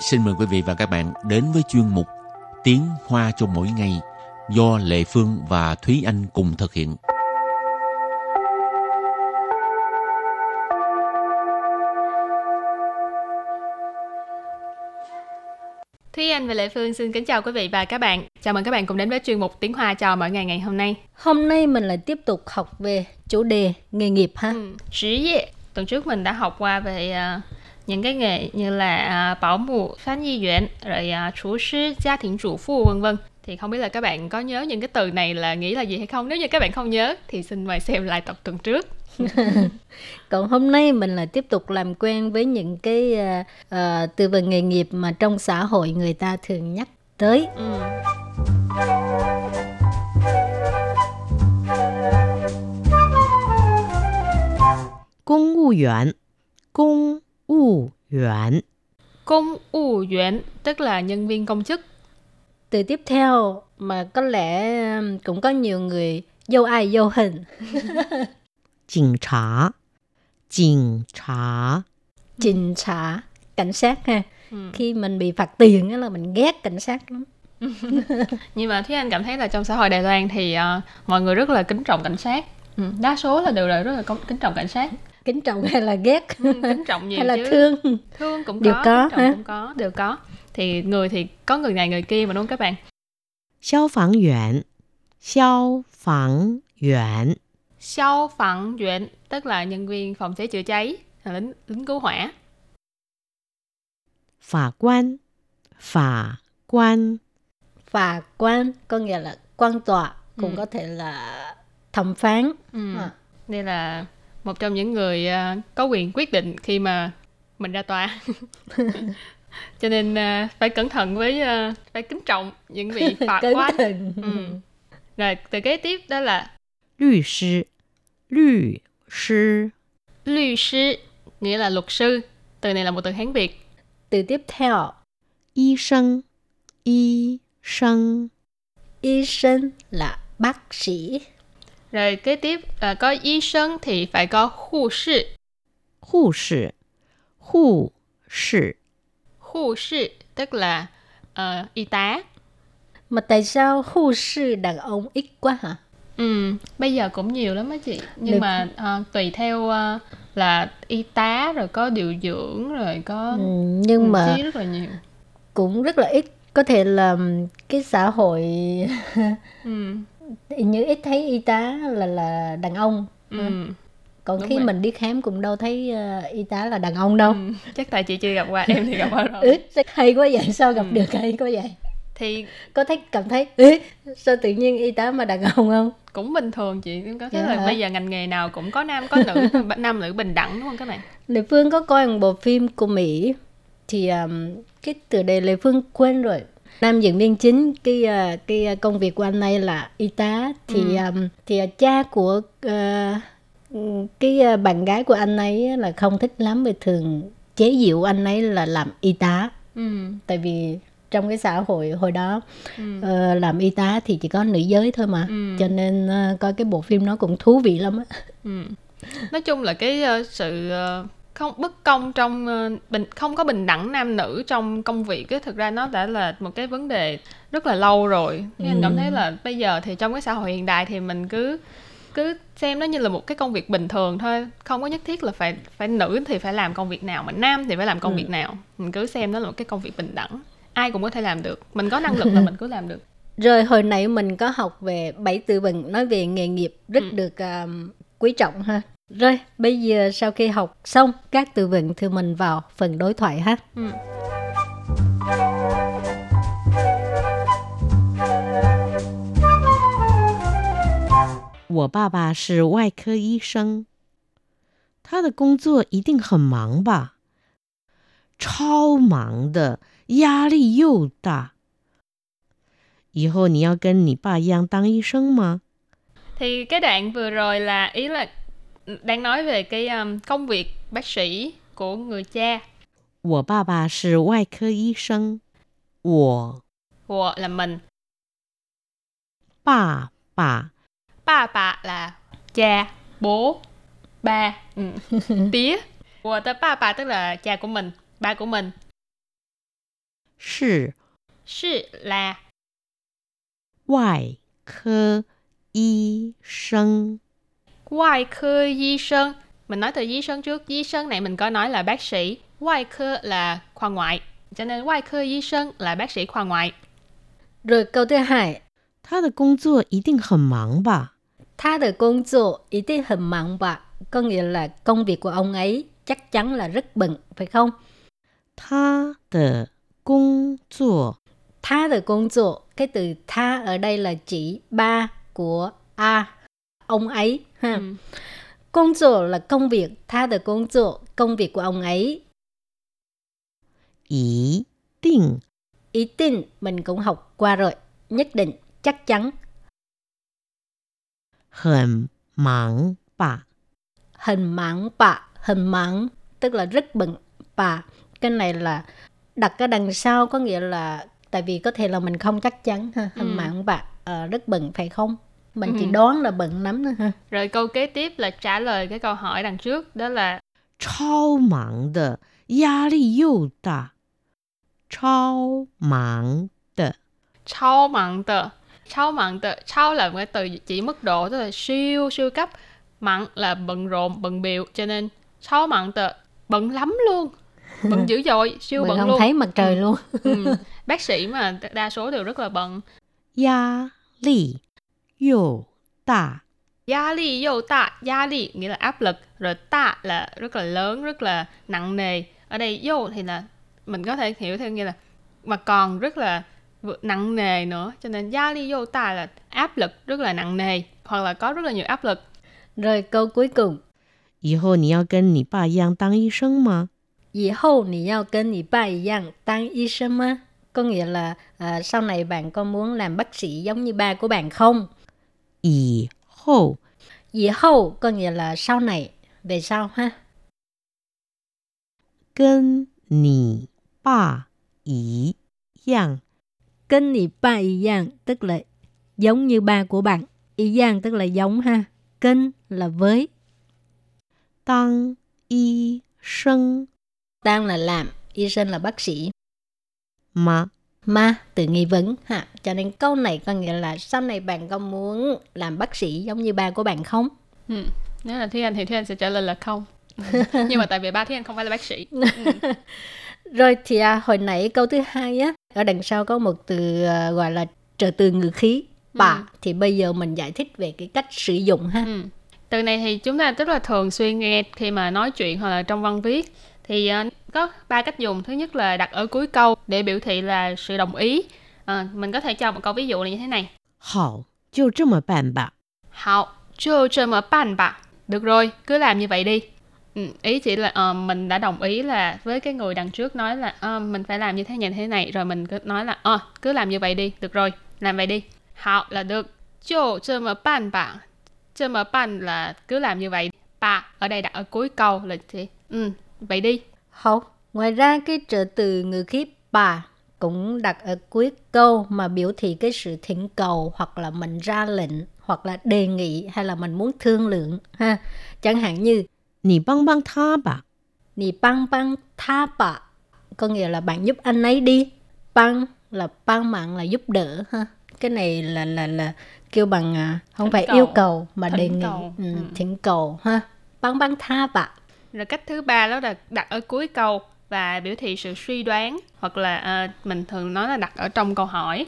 xin mời quý vị và các bạn đến với chuyên mục Tiếng Hoa cho mỗi ngày do Lệ Phương và Thúy Anh cùng thực hiện. Thúy Anh và Lệ Phương xin kính chào quý vị và các bạn. Chào mừng các bạn cùng đến với chuyên mục Tiếng Hoa cho mỗi ngày ngày hôm nay. Hôm nay mình lại tiếp tục học về chủ đề nghề nghiệp ha. Ừ. Tuần trước mình đã học qua về uh, những cái nghề như là uh, bảo mù, phán nhi viện, rồi uh, chủ sư, gia 庭 chủ phu vân vân. Thì không biết là các bạn có nhớ những cái từ này là nghĩ là gì hay không? Nếu như các bạn không nhớ thì xin mời xem lại tập tuần trước. Còn hôm nay mình lại tiếp tục làm quen với những cái uh, uh, từ vựng nghề nghiệp mà trong xã hội người ta thường nhắc tới. Ừ. Công vụ viên Công vụ viên Công vụ viên tức là nhân viên công chức. Từ tiếp theo mà có lẽ cũng có nhiều người dâu ai dâu hình. Cảnh sát Cảnh sát Trình trả cảnh sát ha. Ừ. Khi mình bị phạt tiền á là mình ghét cảnh sát lắm. Nhưng mà Thúy Anh cảm thấy là trong xã hội Đài Loan thì uh, mọi người rất là kính trọng cảnh sát. Ừ. Đa số là đều là rất là kính trọng cảnh sát kính trọng hay là ghét? Ừ, kính trọng nhiều hay là chứ. thương? Thương cũng đều có, có kính trọng cũng có đều có. Thì người thì có người này người kia mà đúng không các bạn? Xiao phẳng yuan. Xiao phẳng yuan. Xiao phẳng yuan tức là nhân viên phòng cháy chữa cháy là lính lính cứu hỏa. Phả quan. Phả quan. Phả quan có nghĩa là quan tòa cũng ừ. có thể là thẩm phán. Ừ. à. đây là một trong những người à, có quyền quyết định khi mà mình ra tòa. Cho nên à, phải cẩn thận với à, phải kính trọng những vị vị 法官 ừ. rồi từ kế tiếp đó là luật sư. Luật sư. Luật sư nghĩa là luật sư. Từ này là một từ hán việt. Từ tiếp theo. Y sinh y sinh y sinh là bác sĩ. Rồi kế tiếp à, có y sinh thì phải có hộ sĩ. Hộ sĩ. Hộ sĩ. Hộ sĩ tức là uh, y tá. Mà tại sao hộ sĩ đàn ông ít quá hả? Ừ, bây giờ cũng nhiều lắm á chị. Nhưng mà uh, tùy theo uh, là y tá rồi có điều dưỡng rồi có ừ, nhưng mà rất là nhiều. Cũng rất là ít có thể là cái xã hội ừ như ít thấy y tá là là đàn ông. Ừ. Còn Đúng khi vậy. mình đi khám cũng đâu thấy ờ, y tá là đàn ông đâu. ừ. Chắc tại chị chưa gặp qua, em thì gặp qua rồi. Ừ, hay quá vậy? Sao gặp Ừ. được hay quá vậy? Thì Có thấy cảm thấy ừ, sao tự nhiên y tá mà đàn ông không? cũng bình thường chị em có thấy Dạ là hả? bây giờ ngành nghề nào cũng có nam có nữ nam nữ bình đẳng đúng không các bạn Lê Phương có coi một bộ phim của Mỹ thì um, cái tựa đề Lê Phương quên rồi. Nam diễn viên chính cái uh, cái công việc của anh ấy là y tá thì Ừ. um, thì cha của uh, cái uh, bạn gái của anh ấy là không thích lắm vì thường chế giễu anh ấy là làm y tá ừ. tại vì trong cái xã hội hồi đó Ừ. ờ, làm y tá thì chỉ có nữ giới thôi mà Ừ. cho nên ờ, coi cái bộ phim nó cũng thú vị lắm á Ừ. nói chung là cái ờ, sự ờ, không bất công trong ờ, bình không có bình đẳng nam nữ trong công việc á thực ra nó đã là một cái vấn đề rất là lâu rồi. Thế anh cảm thấy là bây giờ thì trong cái xã hội hiện đại thì mình cứ cứ xem nó như là một cái công việc bình thường thôi. Không có nhất thiết là phải phải nữ thì phải làm công việc nào mà nam thì phải làm công việc nào. Mình cứ xem nó là một cái công việc bình đẳng. Ai cũng có thể làm được. Mình có năng lực là mình cứ làm được. Rồi hồi nãy mình có học về bảy từ vựng nói về nghề nghiệp rất Ừ. được um, quý trọng ha. Rồi bây giờ sau khi học xong các từ vựng thì mình vào phần đối thoại ha. ừ. 我爸爸是外科医生，他的工作一定很忙吧？超忙的，压力又大。以后你要跟你爸一样当医生吗？ thì cái đoạn vừa rồi là ý là đang nói về cái um, công việc bác sĩ của người cha 我爸爸是外科医生，我 của là mình 爸爸 ba bà là cha bố ba ừ. tía của tới ba bà tức là cha của mình ba của mình 是 Sư là 外科医生。 ngoại科医生. Mình nói từ y sinh trước. Y sinh này mình có nói là bác sĩ. Ngoại科 là khoa ngoại. Cho nên ngoại科医生 là bác sĩ khoa ngoại. Rồi câu thứ hai, 他的工作一定很忙吧？ 他的工作一定很忙吧? Có nghĩa là công việc của ông ấy chắc chắn là rất bận, phải không? 他的工作 Tha de công作, cái từ tha ở đây là chỉ ba của A, ông ấy ha. Ừ. Công việc là công việc, tha được công việc, công việc của ông ấy. Ý định. Ý định mình cũng học qua rồi, nhất định, chắc chắn. Hẳn mắng bà. Hẳn mắng bà, hẳn mắng tức là rất bận bà. Cái này là đặt cái đằng sau có nghĩa là tại vì có thể là mình không chắc chắn ha, hẳn ừ. mắng bà, à, ờ, rất bận phải không? mình ừ. chỉ đoán là bận lắm thôi ha rồi câu kế tiếp là trả lời cái câu hỏi đằng trước đó là Chao mạng de, ya li yu da. Chao mạng de. Chao mạng de. Chao mạng de. Chao là một cái từ chỉ mức độ, tức là siêu siêu cấp. Mạng là bận rộn, bận biểu. Cho nên chao mạng de, bận lắm luôn bận dữ dội siêu bận, bận không luôn thấy mặt trời ừ. luôn ừ. bác sĩ mà đa số đều rất là bận ya li 又大。 Gia ly dâu ta, gia ly nghĩa là áp lực, rồi ta là rất là lớn, rất là nặng nề. Ở đây dâu thì là mình có thể hiểu theo nghĩa là mà còn rất là vừa- nặng nề nữa. Cho nên gia ly dâu ta là áp lực rất là nặng nề, hoặc là có rất là nhiều áp lực. Rồi câu cuối cùng. 以后你要跟你爸一样当医生吗？以后你要跟你爸一样当医生吗? Có nghĩa là à, sau này bạn có muốn làm bác sĩ giống như ba của bạn không? 以后 以后 có nghĩa là sau này, về sau ha. 跟你爸一样 Kênh nì ba y yang tức là giống như ba của bạn. Y yang tức là giống ha. Kênh là với, 当医生 đang là làm, y sinh là bác sĩ. 吗？ Ma từ nghi vấn ha. Cho nên câu này có nghĩa là sau này bạn có muốn làm bác sĩ giống như ba của bạn không? Ừ. Nếu là Anh thì Anh sẽ trả lời là không. Ừ. Nhưng mà tại vì ba Anh không phải là bác sĩ. Rồi thì à, hồi nãy câu thứ hai á, ở đằng sau có một từ à, gọi là trợ từ ngữ khí. Bà Ừ. thì bây giờ mình giải thích về cái cách sử dụng ha. Ừ. Từ này thì chúng ta rất là thường xuyên nghe khi mà nói chuyện hoặc là trong văn viết thì ờ, có ba cách dùng. Thứ nhất là đặt ở cuối câu để biểu thị là sự đồng ý. Ờ, mình có thể cho một câu ví dụ là như thế này. 好，就这么办吧。 Hảo, cho cho mở bàn bạc. Được rồi, cứ làm như vậy đi. Ừ, ý chỉ là ờ, mình đã đồng ý là với cái người đằng trước nói là ờ, mình phải làm như thế này thế này rồi mình cứ nói là ờ cứ làm như vậy đi, được rồi, làm vậy đi. Hảo là được. Cho cho mở bàn bạc. Cho mở bàn là cứ làm như vậy. Bà ở đây đặt ở cuối câu là thì ừ, Vậy đi. Không. Ngoài ra cái trợ từ ngữ khí bà cũng đặt ở cuối câu mà biểu thị cái sự thỉnh cầu hoặc là mình ra lệnh hoặc là đề nghị hay là mình muốn thương lượng ha. Chẳng hạn như Nì băng băng tha bà. Nì băng băng tha bà. Có nghĩa là bạn giúp anh ấy đi. Băng là băng mạng là giúp đỡ ha. Cái này là là là kêu bằng à, không thỉnh phải cầu. yêu cầu mà thỉnh đề nghị cầu. Ừ, ừ. thỉnh cầu ha. Băng băng tha bà Rồi cách thứ ba đó là đặt ở cuối câu và biểu thị sự suy đoán hoặc là ờ, mình thường nói là đặt ở trong câu hỏi.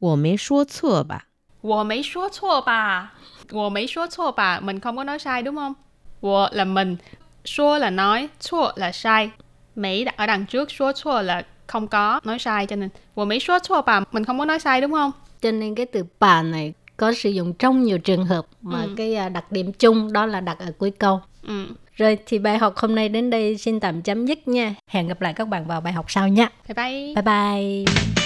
我没说错吧？我没说错吧？我没说错吧? Mình không có nói sai đúng không? 我 là mình, 说 là nói, 错 là sai. Mỹ đặt ở đằng trước, 说错 là không có nói sai cho nên 我没说错吧? Mình không có nói sai đúng không? Cho nên cái từ bà này có sử dụng trong nhiều trường hợp Mà Ừ. cái à, đặc điểm chung đó là đặt ở cuối câu Ừ. Rồi thì bài học hôm nay đến đây xin tạm chấm dứt nha. Hẹn gặp lại các bạn vào bài học sau nha. Bye bye. Bye bye